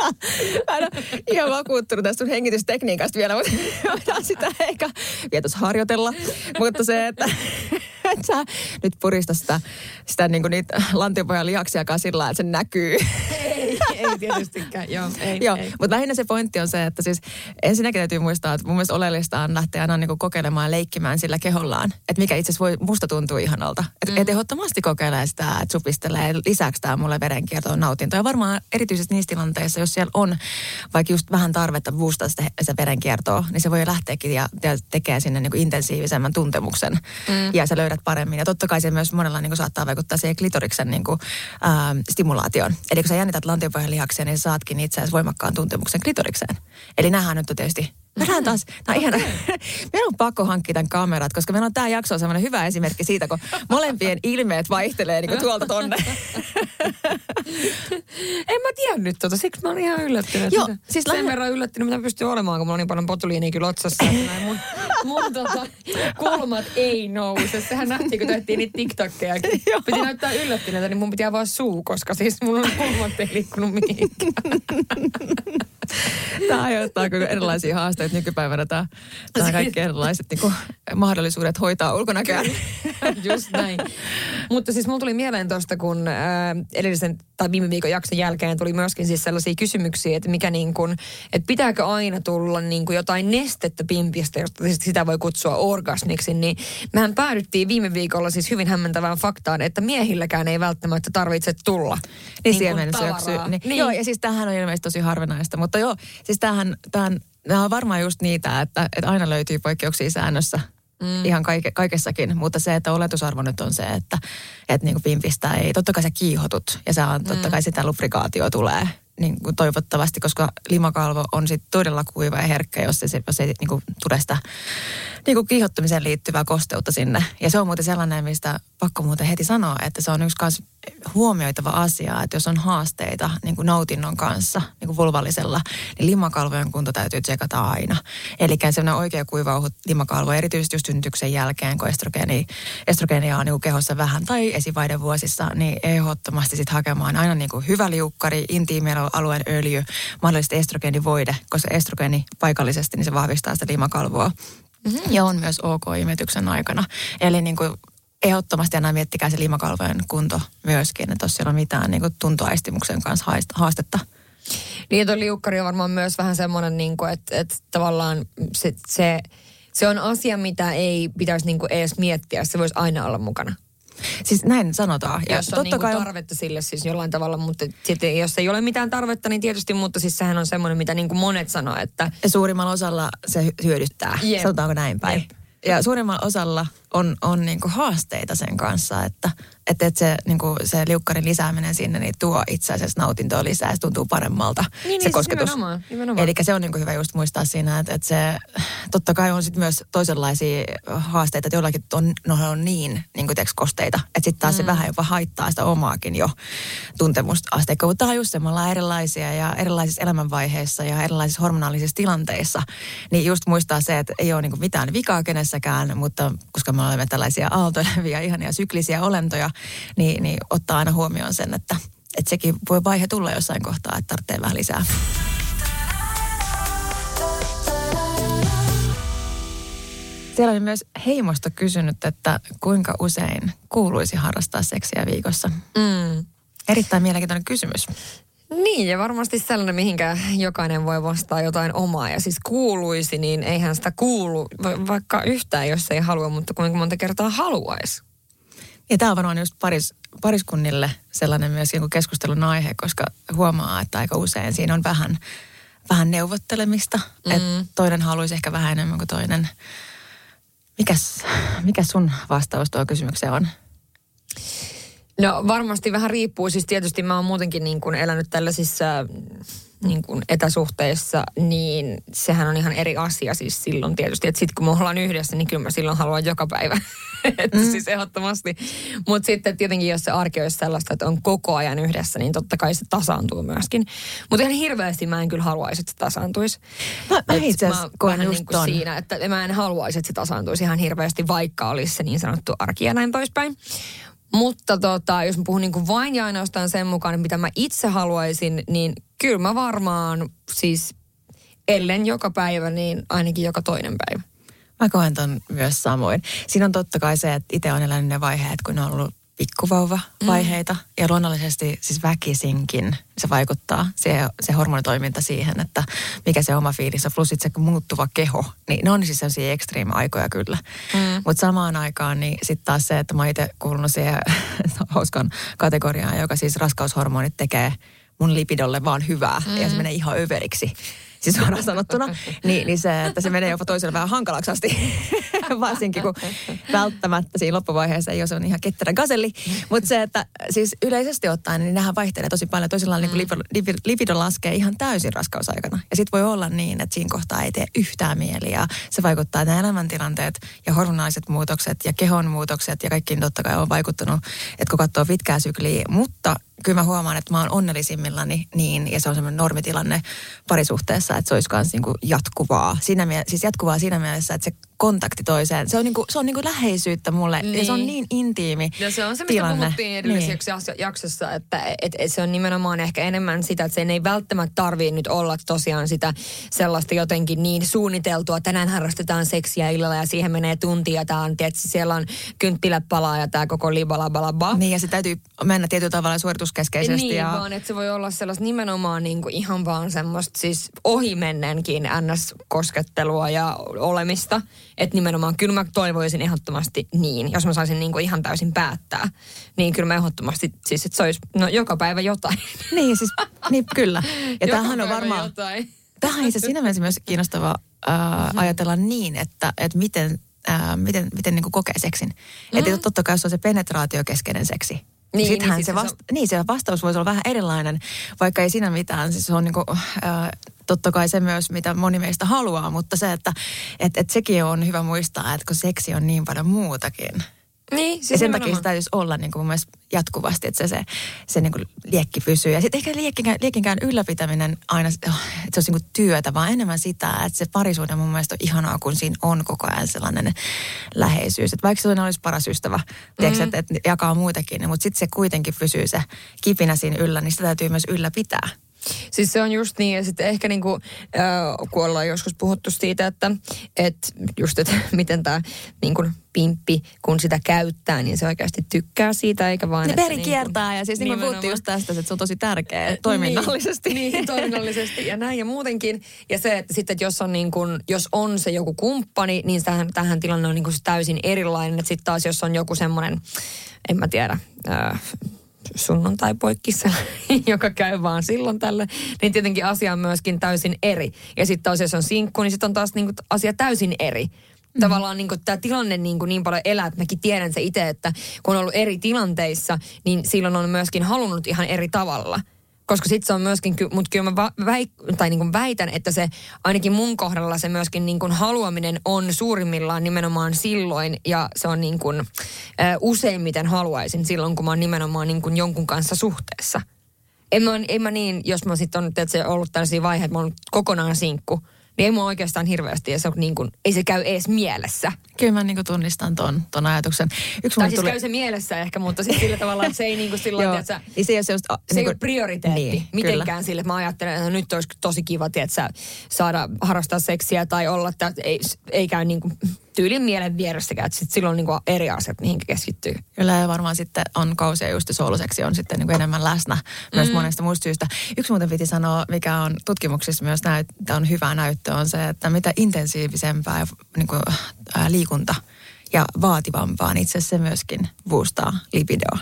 Okay. Mä en ole ihan vakuuttunut tästä sun hengitystekniikasta vielä, mutta voidaan sitä ehkä vietos harjoitella. Mutta se, että, <laughs> että sä nyt purista sitä, sitä niin kuin niitä lantiopojan lihaksiakaan sillä että se näkyy. Ei ei tietystikään, joo. Ei, Joo, ei. mutta lähinnä se pointti on se, että siis ensinnäkin täytyy muistaa, että mun mielestä oleellista on lähteä aina niin kokeilemaan ja leikkimään sillä kehollaan, että mikä itse asiassa voi musta tuntuu ihanalta. Että mm. et ehdottomasti kokeilee sitä, että supistelee, lisäksi tämä mulle verenkiertoon nautinto. Ja varmaan erityisesti niissä tilanteissa, jos siellä on vaikka just vähän tarvetta boostaa sitä, sitä verenkiertoa, niin se voi lähteäkin ja, tekee sinne niin intensiivisemmän tuntemuksen. Mm. Ja sä löydät paremmin. Ja totta kai se myös monella niin saattaa vaikuttaa siihen klitoriksen niin kuin, ää, stimulaatioon. Eli kun sä jännität lantiopohjan lihaksia, niin saatkin itse asiassa voimakkaan tuntemuksen klitorikseen. Eli nähdään nyt on tietysti Nähdään taas, tämä on ihana. Meidän on pakko hankkia tämän kamerat, koska meillä on tämä jakso on sellainen hyvä esimerkki siitä, kun molempien ilmeet vaihtelee niin kuin tuolta tonne. <laughs> En mä tiennyt tota, siksi mä olin ihan yllättynyt. Joo, Mitä- siis Sen verran yllättynyt, mitä pystyy olemaan, kun mulla on niin paljon botuliinia kyllä otsassa. näin mun, mun tota, kulmat ei nouse. Sehän nähtiin, kun tehtiin niitä TikTokkeja. <laughs> Joo. Piti näyttää yllättyneeltä, niin mun piti avaa suu, koska siis mun on kulmat ei liikkunut mihinkään. <laughs> Tämä aiheuttaa erilaisia haasteita nykypäivänä. Tämä, <laughs> tämä kaikki erilaiset niin kuin, mahdollisuudet hoitaa ulkonäköä. <laughs> Just näin. Mutta siis mulla tuli mieleen tuosta, kun ää, edellisen tai viime viikon jakson jälkeen tuli myöskin siis sellaisia kysymyksiä, että mikä niin kuin, että pitääkö aina tulla niin kuin jotain nestettä pimpistä, josta siis sitä voi kutsua orgasmiksi, niin mehän päädyttiin viime viikolla siis hyvin hämmentävään faktaan, että miehilläkään ei välttämättä tarvitse tulla Niin, siemen syöksy. Niin. Niin. Joo, ja siis tämähän on ilmeisesti tosi harvinaista. Mutta joo, siis tämähän, tämähän nämä on varmaan just niitä, että, että aina löytyy poikkeuksia säännössä. Mm. Ihan kaike, kaikessakin, mutta se, että oletusarvo nyt on se, että, että niin kuin pimpistä ei, totta kai sä kiihotut ja se on, totta kai sitä lubrikaatio tulee niin kuin toivottavasti, koska limakalvo on sit todella kuiva ja herkkä, jos, se, jos ei niin kuin, tule sitä niin kuin kiihottamiseen liittyvää kosteutta sinne. Ja se on muuten sellainen, mistä pakko muuten heti sanoa, että se on yksi kans huomioitava asia, että jos on haasteita niin kuin nautinnon kanssa, niin kuin vulvallisella, niin limakalvojen kunto täytyy tsekata aina. Eli sellainen oikea kuivauhut limakalvo, erityisesti just syntyksen jälkeen, kun estrogeeni, estrogeenia on niin kuin kehossa vähän tai esivaihevuosissa, niin ehdottomasti sitten hakemaan aina niin kuin hyvä liukkari, intiimien alueen öljy, mahdollisesti estrogeenivoide, koska estrogeeni paikallisesti, niin se vahvistaa sitä limakalvoa. Mm-hmm. Ja on myös ok imetyksen aikana. Eli niin kuin ehdottomasti aina miettikää se limakalvojen kunto myöskin, että jos siellä on mitään niin kuin tuntoaistimuksen kanssa haastetta. Niin, tuo liukkari on varmaan myös vähän semmoinen, niin kuin, että, että tavallaan se, se, se on asia, mitä ei pitäisi niin kuin edes miettiä. Se voisi aina olla mukana. Siis näin sanotaan. Ja jos on niin kuin tarvetta sille siis jollain tavalla, mutta sitten jos ei ole mitään tarvetta, niin tietysti, mutta siis sehän on semmoinen, mitä niin kuin monet sanoo, että suurimmalla osalla se hy- hyödyttää. Jep. Sanotaanko näin päin? Jep. Ja suurimmalla osalla on, on niinku haasteita sen kanssa, että, että, että se, niinku, se liukkarin lisääminen sinne niin tuo itse asiassa nautintoa lisää, se tuntuu paremmalle Niin, niin, se siis kosketus. nimenomaan, nimenomaan. Eli se on niinku hyvä just muistaa siinä, että, että se totta kai on sit myös toisenlaisia haasteita, että jollakin on, no, on niin, niin kuin kosteita, että sitten taas mm. se vähän jopa haittaa sitä omaakin jo tuntemusasteikkoa. Mutta tämä on just se, me ollaan erilaisia ja erilaisissa elämänvaiheissa ja erilaisissa hormonaalisissa tilanteissa, niin just muistaa se, että ei ole niinku mitään vikaa kenessäkään, mutta koska me olemme tällaisia aaltoilevia, ihania syklisiä olentoja, niin, niin ottaa aina huomioon sen, että, että sekin voi vaihe tulla jossain kohtaa, että tarvitsee vähän lisää. Siellä oli myös heimosta kysynyt, että kuinka usein kuuluisi harrastaa seksiä viikossa. mm, Erittäin mielenkiintoinen kysymys. Niin, ja varmasti sellainen, mihinkä jokainen voi vastaa jotain omaa. Ja siis kuuluisi, niin eihän sitä kuulu va- vaikka yhtään, jos ei halua, mutta kuinka monta kertaa haluaisi. Ja tämä on varmaan just paris, pariskunnille sellainen myös keskustelun aihe, koska huomaa, että aika usein siinä on vähän, vähän neuvottelemista. Mm. Että toinen haluaisi ehkä vähän enemmän kuin toinen. Mikäs, mikä sun vastaus tuo kysymykseen on? No varmasti vähän riippuu. Siis tietysti mä oon muutenkin niin kuin elänyt tällaisissa niin kuin etäsuhteissa, niin sehän on ihan eri asia siis silloin tietysti. Että sitten kun me ollaan yhdessä, niin kyllä mä silloin haluan joka päivä. <laughs> että mm. siis ehdottomasti. Mutta sitten tietenkin, jos se arki olisi sellaista, että on koko ajan yhdessä, niin totta kai se tasaantuu myöskin. Mutta ihan hirveästi mä en kyllä haluaisi, että se tasaantuisi. Mä- mä Et itse asiassa koen niin kuin siinä, että mä en haluaisi, että se tasaantuisi ihan hirveästi, vaikka olisi se niin sanottu arki ja näin poispäin. Mutta tota, jos mä puhun niin kuin vain ja ainoastaan sen mukaan, mitä mä itse haluaisin, niin kyllä mä varmaan siis, ellen joka päivä, niin ainakin joka toinen päivä. Mä koen ton myös samoin. Siinä on totta kai se, että itse on elänyt ne vaiheet, kun on ollut pikkuvauva-vaiheita. Mm. Ja luonnollisesti siis väkisinkin se vaikuttaa, se, se hormonitoiminta siihen, että mikä se oma fiilis on. Plus se muuttuva keho, niin ne on siis sellaisia extreme-aikoja kyllä. Mm. Mutta samaan aikaan niin sitten taas se, että mä itse kuulunut siihen <laughs> hauskan kategoriaan, joka siis raskaushormonit tekee mun lipidolle vaan hyvää mm. ja se menee ihan överiksi siis suoraan sanottuna, <laughs> niin, niin se, että se menee jopa toiselle vähän hankalaksi asti, <laughs> varsinkin kun välttämättä siinä loppuvaiheessa ei ole se on ihan ketterä gaselli. Mutta se, että siis yleisesti ottaen, niin nehän vaihtelee tosi paljon. Toisella niin lipido, lipido laskee ihan täysin raskausaikana. Ja sitten voi olla niin, että siinä kohtaa ei tee yhtään mieli ja se vaikuttaa, että elämäntilanteet ja hormonaaliset muutokset ja kehon muutokset ja kaikki totta kai on vaikuttanut, että kun katsoo pitkää sykliä, mutta kyllä mä huomaan, että mä oon onnellisimmillani niin, ja se on semmoinen normitilanne parisuhteessa, että se olisi myös niin jatkuvaa. Siinä mie- siis jatkuvaa siinä mielessä, että se kontakti toiseen, se on, niin kuin, se on niin kuin läheisyyttä mulle, niin. ja se on niin intiimi Ja se on se, mistä tilanne. puhuttiin edellisessä niin. jaksossa, että et, et se on nimenomaan ehkä enemmän sitä, että sen ei välttämättä tarvii nyt olla tosiaan sitä sellaista jotenkin niin suunniteltua, tänään harrastetaan seksiä illalla ja siihen menee tunti ja tämä on, tietysti, siellä on kynttilät palaa ja tämä koko libalabalaba. Niin, ja se täytyy mennä tietyllä tavalla suoritus suorituskeskeisesti. Niin, ja... vaan että se voi olla sellaista nimenomaan niin kuin ihan vaan semmoista siis ohimennenkin NS-koskettelua ja olemista. Että nimenomaan kyllä mä toivoisin ehdottomasti niin, jos mä saisin niin kuin ihan täysin päättää. Niin kyllä mä ehdottomasti siis, että se olisi no, joka päivä jotain. <laughs> Niin siis, niin kyllä. Ja tämähän on varmaan... Jotain. Tämähän on siinä mielessä myös kiinnostavaa äh, ajatella niin, että, että miten Ää, miten, miten niin kuin kokee seksin. Mm-hmm. Että totta kai se on se penetraatiokeskeinen seksi. Niin, Sittenhän niin, sit se, vasta- se on... niin, se vastaus voisi olla vähän erilainen, vaikka ei siinä mitään. Siis se on niinku, äh, totta kai se myös, mitä moni meistä haluaa, mutta se, että et, et sekin on hyvä muistaa, että kun seksi on niin paljon muutakin. Niin, siis ja sen takia se täytyisi olla niin kuin mun jatkuvasti, että se, se, se niin kuin liekki pysyy. Ja sitten ehkä liekkinkään, liekkinkään ylläpitäminen aina, että se olisi niin kuin työtä, vaan enemmän sitä, että se parisuuden mun mielestä on ihanaa, kun siinä on koko ajan sellainen läheisyys. Että vaikka se olisi paras ystävä, tiedätkö, että, että jakaa muitakin, mutta sitten se kuitenkin pysyy se kipinä siinä yllä, niin sitä täytyy myös ylläpitää. Siis se on just niin, ja sitten ehkä niin kuin, äh, kun ollaan joskus puhuttu siitä, että et just, että <laughs> miten tämä niin kuin pimppi, kun sitä käyttää, niin se oikeasti tykkää siitä, eikä vaan... Ne peri niin kiertää, ja siis niin kuin puhuttiin just tästä, että se on tosi tärkeä toiminnallisesti. Niin, niin, toiminnallisesti ja näin ja muutenkin. Ja se, että sitten, että jos on, niin kuin, jos on se joku kumppani, niin tähän, tähän tilanne on niin kuin täysin erilainen. Että sitten taas, jos on joku semmoinen, en mä tiedä, äh, sunnuntai-poikkissa, <laughs> joka käy vaan silloin tälle, niin tietenkin asia on myöskin täysin eri. Ja sitten taas jos on sinkku, niin sitten on taas niinku asia täysin eri. Mm. Tavallaan niin tämä tilanne niin, niin paljon elää, että mäkin tiedän se itse, että kun on ollut eri tilanteissa, niin silloin on myöskin halunnut ihan eri tavalla – koska sitten se on myöskin, mutta kyllä mä väi, tai niin kuin väitän, että se ainakin mun kohdalla se myöskin niin kuin haluaminen on suurimmillaan nimenomaan silloin ja se on niin kuin, äh, useimmiten haluaisin silloin, kun mä oon nimenomaan niin kuin jonkun kanssa suhteessa. En mä, en mä niin, jos mä sitten on se ollut tällaisia vaiheita, että mä oon kokonaan sinkku, niin ei mua oikeastaan hirveästi, ja se on niin kuin, ei se käy edes mielessä. Kyllä mä niin kuin tunnistan ton, ton ajatuksen. Yksi tai siis tuli... käy se mielessä ehkä, mutta siis sillä tavalla, että se ei niin kuin silloin, Joo, että se, ei se, just, se niin kuin, ei ole prioriteetti niin, mitenkään kyllä. sille, mä ajattelen, että nyt olisi tosi kiva, tiedätkö, saada harrastaa seksiä tai olla, että ei, ei käy niin kuin tyylin mielen vieressäkään, että sit silloin niin eri asiat, mihin keskittyy. Kyllä ja varmaan sitten on kausia just sooloseksi on sitten niin enemmän läsnä myös mm. monesta muusta syystä. Yksi muuten piti sanoa, mikä on tutkimuksissa myös näyttö, on hyvä näyttö, on se, että mitä intensiivisempää niin kuin, ää, liikunta ja vaativampaa, niin itse asiassa se myöskin boostaa lipidoa.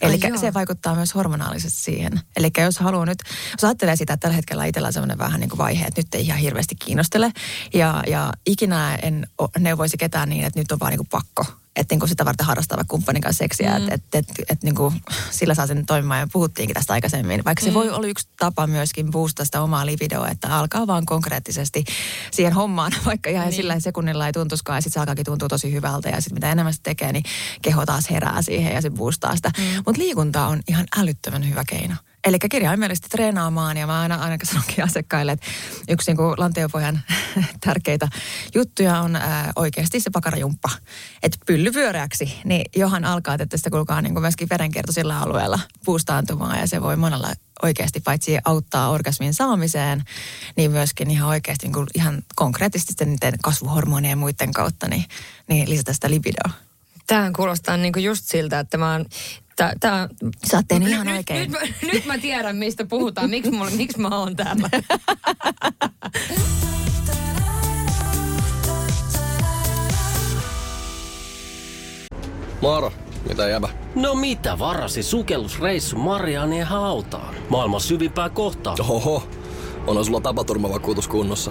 Eli se vaikuttaa myös hormonaalisesti siihen. Eli jos haluaa nyt, jos ajattelee sitä, että tällä hetkellä itsellä on sellainen vähän niin kuin vaihe, että nyt ei ihan hirveästi kiinnostele. Ja, ja ikinä en neuvoisi ketään niin, että nyt on vaan niin kuin pakko että niin kuin sitä varten harrastaa kumppanin kanssa seksiä, mm. että et, et, et, niin kuin sillä saa sen toimimaan ja puhuttiinkin tästä aikaisemmin. Vaikka se mm. voi olla yksi tapa myöskin boostaa sitä omaa libidoa, että alkaa vaan konkreettisesti siihen hommaan, <laughs> vaikka ihan niin. sillä sekunnilla ei tuntuskaan ja sitten se alkaakin tuntua tosi hyvältä ja sitten mitä enemmän se tekee, niin keho taas herää siihen ja se boostaa sitä. Mm. Mutta liikunta on ihan älyttömän hyvä keino. Eli kirjaimellisesti treenaamaan ja mä aina aina sanonkin asiakkaille, että yksi niin lantiopohjan <laughs> tärkeitä juttuja on ää, oikeasti se pakarajumppa. Että pylly pyöreäksi, niin johan alkaa, että sitä kulkaa niin myöskin verenkierto sillä alueella puustaantumaan ja se voi monella oikeasti paitsi auttaa orgasmin saamiseen, niin myöskin ihan oikeasti niin ihan konkreettisesti niiden kasvuhormonien ja muiden kautta niin, niin lisätä sitä libidoa. Tämähän kuulostaa niinku just siltä, että mä oon Tää, tää, Sä oot tehnyt ihan nyt, oikein. Nyt, nyt, nyt mä tiedän, mistä puhutaan. Miksi, mulla, miksi mä oon täällä? Moro, mitä jäbä? No mitä varasi sukellusreissu Marianien hautaan? Maailman syvimpää kohtaa. Oho, onhan sulla tapaturmavakuutus kunnossa.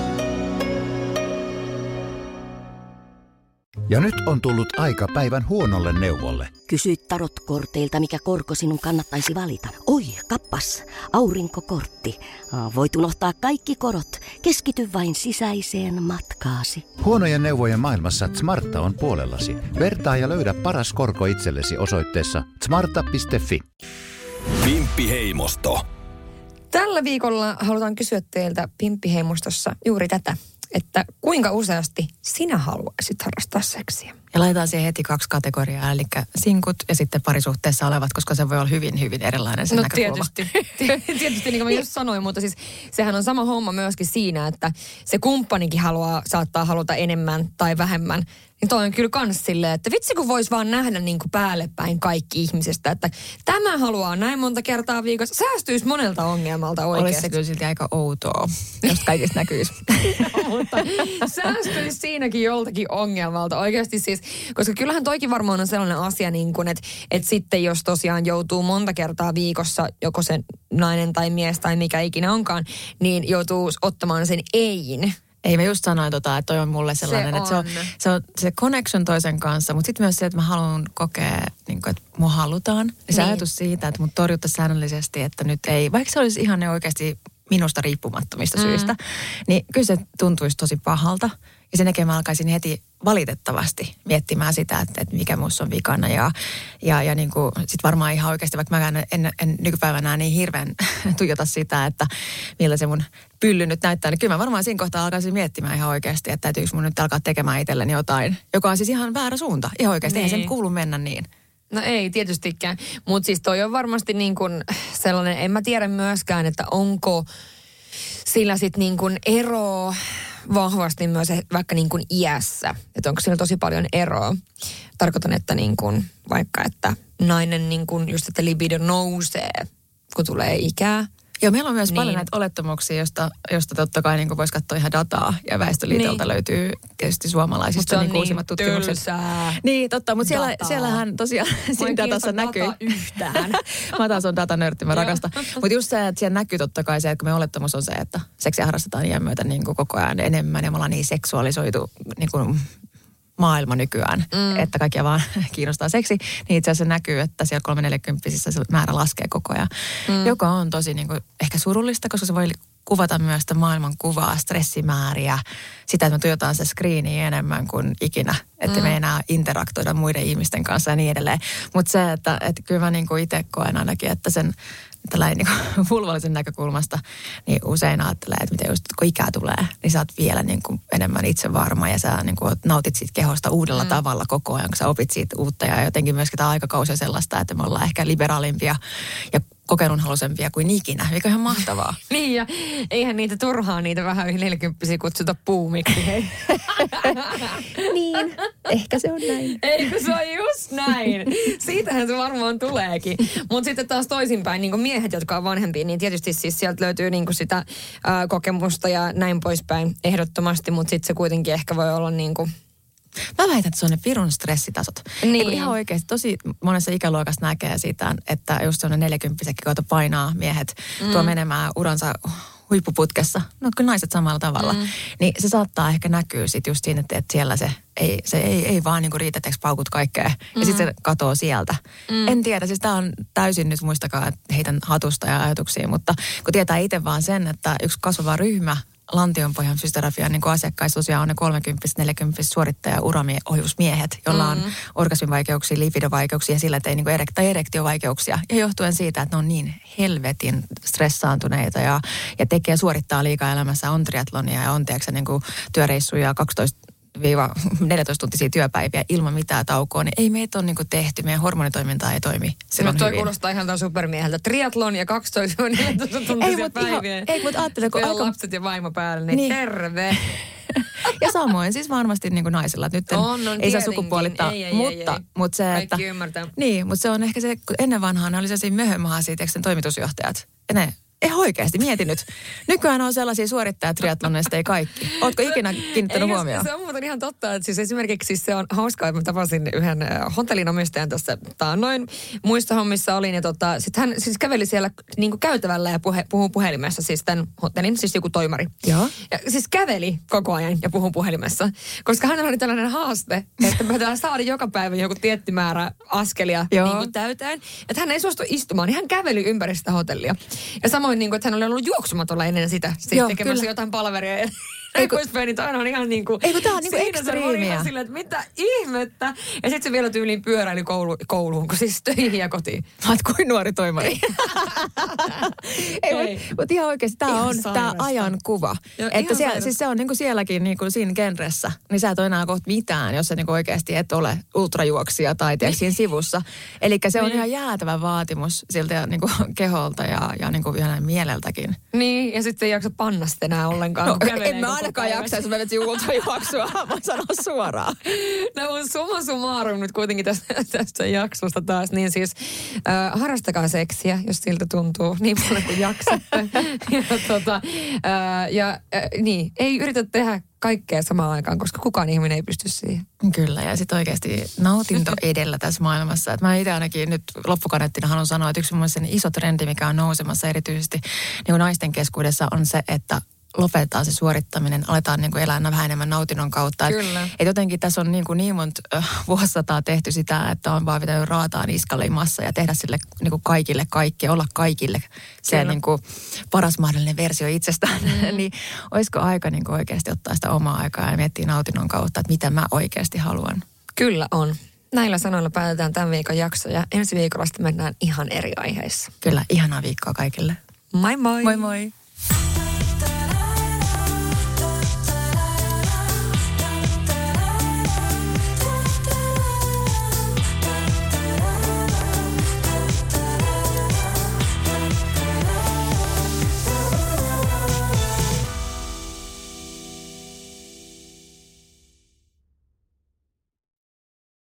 Ja nyt on tullut aika päivän huonolle neuvolle. Kysyit tarotkorteilta, mikä korko sinun kannattaisi valita. Oi, kappas, aurinkokortti. Voit unohtaa kaikki korot. Keskity vain sisäiseen matkaasi. Huonojen neuvojen maailmassa Smarta on puolellasi. Vertaa ja löydä paras korko itsellesi osoitteessa smarta.fi. Pimppiheimosto. Tällä viikolla halutaan kysyä teiltä Pimppiheimostossa juuri tätä, että kuinka useasti sinä haluaisit harrastaa seksiä? Ja laitetaan siihen heti kaksi kategoriaa, eli sinkut ja sitten parisuhteessa olevat, koska se voi olla hyvin, hyvin erilainen se No näkökulma. tietysti. <laughs> tietysti niin kuin mä just sanoin, mutta siis sehän on sama homma myöskin siinä, että se kumppanikin haluaa, saattaa haluta enemmän tai vähemmän. Niin toi on kyllä kans silleen, että vitsi kun vois vaan nähdä niin kuin päälle päin kaikki ihmisestä, että tämä haluaa näin monta kertaa viikossa. Säästyisi monelta ongelmalta Olisi oikeasti. se kyllä silti aika outoa, jos kaikista näkyisi. <laughs> mutta säästyisi siinäkin joltakin ongelmalta. Oikeasti siis, koska kyllähän toikin varmaan on sellainen asia, niin kuin, että, että sitten jos tosiaan joutuu monta kertaa viikossa, joko se nainen tai mies tai mikä ikinä onkaan, niin joutuu ottamaan sen ein. Ei mä just sanoin, tota, että toi on mulle sellainen, että se on, se on se connection toisen kanssa, mutta sitten myös se, että mä haluan kokea, niin kuin, että mua halutaan. Se Niin. ajatus siitä, että mut torjuttaisiin säännöllisesti, että nyt ei, vaikka se olisi ihan ne oikeasti minusta riippumattomista mm. syistä, niin kyllä se tuntuisi tosi pahalta. Ja sen jälkeen mä alkaisin heti valitettavasti miettimään sitä, että, että mikä minussa on vikana. Ja, ja, ja niin kuin, sit varmaan ihan oikeasti, vaikka mä en, en, en nykypäivänä niin hirveän <laughs> tuijota sitä, että miltä se mun pylly nyt näyttää, niin kyllä mä varmaan siinä kohtaa alkaisin miettimään ihan oikeasti, että täytyykö mun nyt alkaa tekemään itselleni jotain, joka on siis ihan väärä suunta. Ihan oikeasti, niin. eihän Niin. sen kuulu mennä niin. No ei tietystikään, mutta siis toi on varmasti niin kuin sellainen, en mä tiedä myöskään, että onko sillä sitten niin kuin eroa vahvasti myös eh- vaikka niin kuin iässä. Että onko sillä tosi paljon eroa. Tarkoitan, että niin kuin vaikka, että nainen niin kuin just, että libido nousee, kun tulee ikää. Joo, meillä on myös niin. paljon näitä olettamuksia, josta, josta totta kai niin voisi katsoa ihan dataa. Ja Väestöliitolta Niin. löytyy tietysti suomalaisista niin niin uusimmat tutkimukset. tylsää. Niin, totta, mutta siellä, siellähän tosiaan siinä datassa näkyy. data yhtään. <laughs> mä taas on datanörtti, mä rakastan. Mutta just se, että siellä näkyy totta kai se, että kun me olettamus on se, että seksiä harrastetaan iän myötä niin kuin koko ajan enemmän ja me ollaan niin seksuaalisoitu niin kuin maailma nykyään, mm. että kaikkia vaan <laughs> kiinnostaa seksi, niin itse asiassa näkyy, että siellä 340 se määrä laskee koko ajan, mm. joka on tosi niin kuin, ehkä surullista, koska se voi kuvata myös sitä maailman kuvaa, stressimääriä, sitä, että me tuijotaan se screeniin enemmän kuin ikinä, että mm. me ei enää interaktoida muiden ihmisten kanssa ja niin edelleen. Mutta se, että, että kyllä mä niin kuin itse koen ainakin, että sen tällainen niin <laughs> vulvallisen näkökulmasta, niin usein ajattelee, että miten just kun ikää tulee, niin sä oot vielä niin kuin enemmän itsevarma ja sä niin kuin nautit siitä kehosta uudella mm. tavalla koko ajan, kun sä opit siitä uutta ja jotenkin myöskin tämä aikakausi on sellaista, että me ollaan ehkä liberaalimpia ja kokeilunhaluisempia kuin ikinä, mikä on ihan mahtavaa. <laughs> Niin ja eihän niitä turhaa niitä vähän yli 40 kutsuta puumiksi, hei. <laughs> niin, ehkä se on näin. Eikö se on just näin? Siitähän se varmaan tuleekin. Mutta sitten taas toisinpäin, niin miehet, jotka on vanhempia, niin tietysti siis sieltä löytyy niin sitä ää, kokemusta ja näin poispäin ehdottomasti, mutta sitten se kuitenkin ehkä voi olla niin kuin, Mä väitän, että se on ne pirun stressitasot. Niin. Niin. ihan oikeasti tosi monessa ikäluokassa näkee sitä, että just sellainen 40 kautta painaa miehet, mm. tuo menemään uransa huippuputkessa. No kyllä naiset samalla tavalla. Mm. Niin se saattaa ehkä näkyä sitten just siinä, että, että siellä se ei, se ei, ei vaan niinku riitä, että paukut kaikkea. Mm. Ja sitten se katoo sieltä. Mm. En tiedä, siis tämä on täysin nyt muistakaa, että heitän hatusta ja ajatuksia, mutta kun tietää itse vaan sen, että yksi kasvava ryhmä lantionpohjan fysioterapian niin asiakkaissa tosiaan on ne 30 40 suorittaja uraohjusmiehet, joilla on mm. orgasmivaikeuksia, lipidovaikeuksia ja sillä, ei niin erek- tai erektiovaikeuksia. Ja johtuen siitä, että ne on niin helvetin stressaantuneita ja, ja tekee, suorittaa liikaa elämässä, on triatlonia ja on tiedätkö, niin kuin työreissuja 12 tuntisia työpäiviä ilman mitään taukoa, niin ei meitä ole niinku tehty. Meidän hormonitoiminta ei toimi silloin No toi hyvin. kuulostaa ihan tämän supermieheltä. Triatlon ja 12 14 tuntisia Ei, mut ihan- päiviä. ei, mut ajattele, kun aika- lapset ja vaimo päällä, niin, Niin. terve. <laughs> Ja samoin siis varmasti niin kuin naisilla. että Nyt en, On, on, ei saa sukupuolittaa, Ei, ei, ei, mutta, ei. mutta se, että... Kaikki ymmärtää. Niin, mutta se on ehkä se, kun ennen vanhaa ne oli sellaisia möhömahaisia, toimitusjohtajat. Ja ne, ei oikeasti, mieti nyt. Nykyään on sellaisia suorittajat triathlonista, ei kaikki. Ootko ikinä kiinnittänyt Eikä, huomioon? Se on muuten ihan totta, että siis esimerkiksi siis se on hauskaa, että mä tapasin yhden äh, hotellin omistajan tässä taannoin. Muista hommissa olin ja tota, sit hän siis käveli siellä niin käytävällä ja puhe, puhuu puhelimessa, siis tämän hotellin, siis joku toimari. Joo. Ja siis käveli koko ajan ja puhuu puhelimessa, koska hänellä oli tällainen haaste, että me pitää saada joka päivä joku tietty määrä askelia Joo. niin kuin täyteen. Että hän ei suostu istumaan, niin hän käveli ympäri sitä hotellia. Ja samoin, niin kuin, että hän oli ollut juoksumatolla ennen sitä, sitten Joo, tekemässä kyllä. jotain palveria. Kun- poispäin, niin toinen on ihan niin kuin... Ei kun tää on siinä se oli ekstriimiä. silleen, että mitä ihmettä. Ja sitten se vielä tyyliin pyöräili koulu, kouluun, kun siis töihin ja kotiin. Oot kuin nuori toimari. ei, <laughs> Ei. mutta mut ihan oikeasti tämä on tämä sairasta. ajan kuva. Joo, että siellä, siis se on niinku sielläkin niinku siinä genressä, niin sä et ole enää kohta mitään, jos sä niinku oikeasti et ole ultrajuoksija tai tiedätkö, siinä sivussa. Eli se on Niin. ihan jäätävä vaatimus siltä niinku keholta ja, ja niinku ihan mieleltäkin. Niin, ja sitten ei jaksa panna sitä enää ollenkaan, No, en mä ainakaan päivän. jaksa, jos <laughs> mä vetin ultrajuoksua, mä sanon suoraan. No on summa summarum nyt kuitenkin tästä, <laughs> tästä jaksosta taas. Niin siis äh, harrastakaa seksiä, jos siltä tuntuu niin paljon kuin jaksatte. <laughs> ja tota, äh, ja äh, niin, ei yritä tehdä kaikkea samaan aikaan, koska kukaan ihminen ei pysty siihen. Kyllä, ja sitten oikeasti nautinto edellä tässä maailmassa. Et mä itse ainakin nyt loppukaneettina haluan sanoa, että yksi mun iso trendi, mikä on nousemassa erityisesti niin naisten keskuudessa, on se, että lopetetaan se suorittaminen, aletaan niin kuin elää vähän enemmän nautinnon kautta. Et, Kyllä. et jotenkin tässä on niin, kuin niin monta äh, vuosisataa tehty sitä, että on vaan pitänyt raataa niskalle massa ja tehdä sille niin kuin kaikille kaikkea, olla kaikille se niin kuin paras mahdollinen versio itsestään. Mm. <laughs> niin olisiko aika niin kuin oikeasti ottaa sitä omaa aikaa ja miettiä nautinnon kautta, että mitä mä oikeasti haluan. Kyllä on. Näillä sanoilla päätetään tämän viikon jakso ja ensi viikolla sitten mennään ihan eri aiheissa. Kyllä, ihanaa viikkoa kaikille. Moi moi! Moi moi!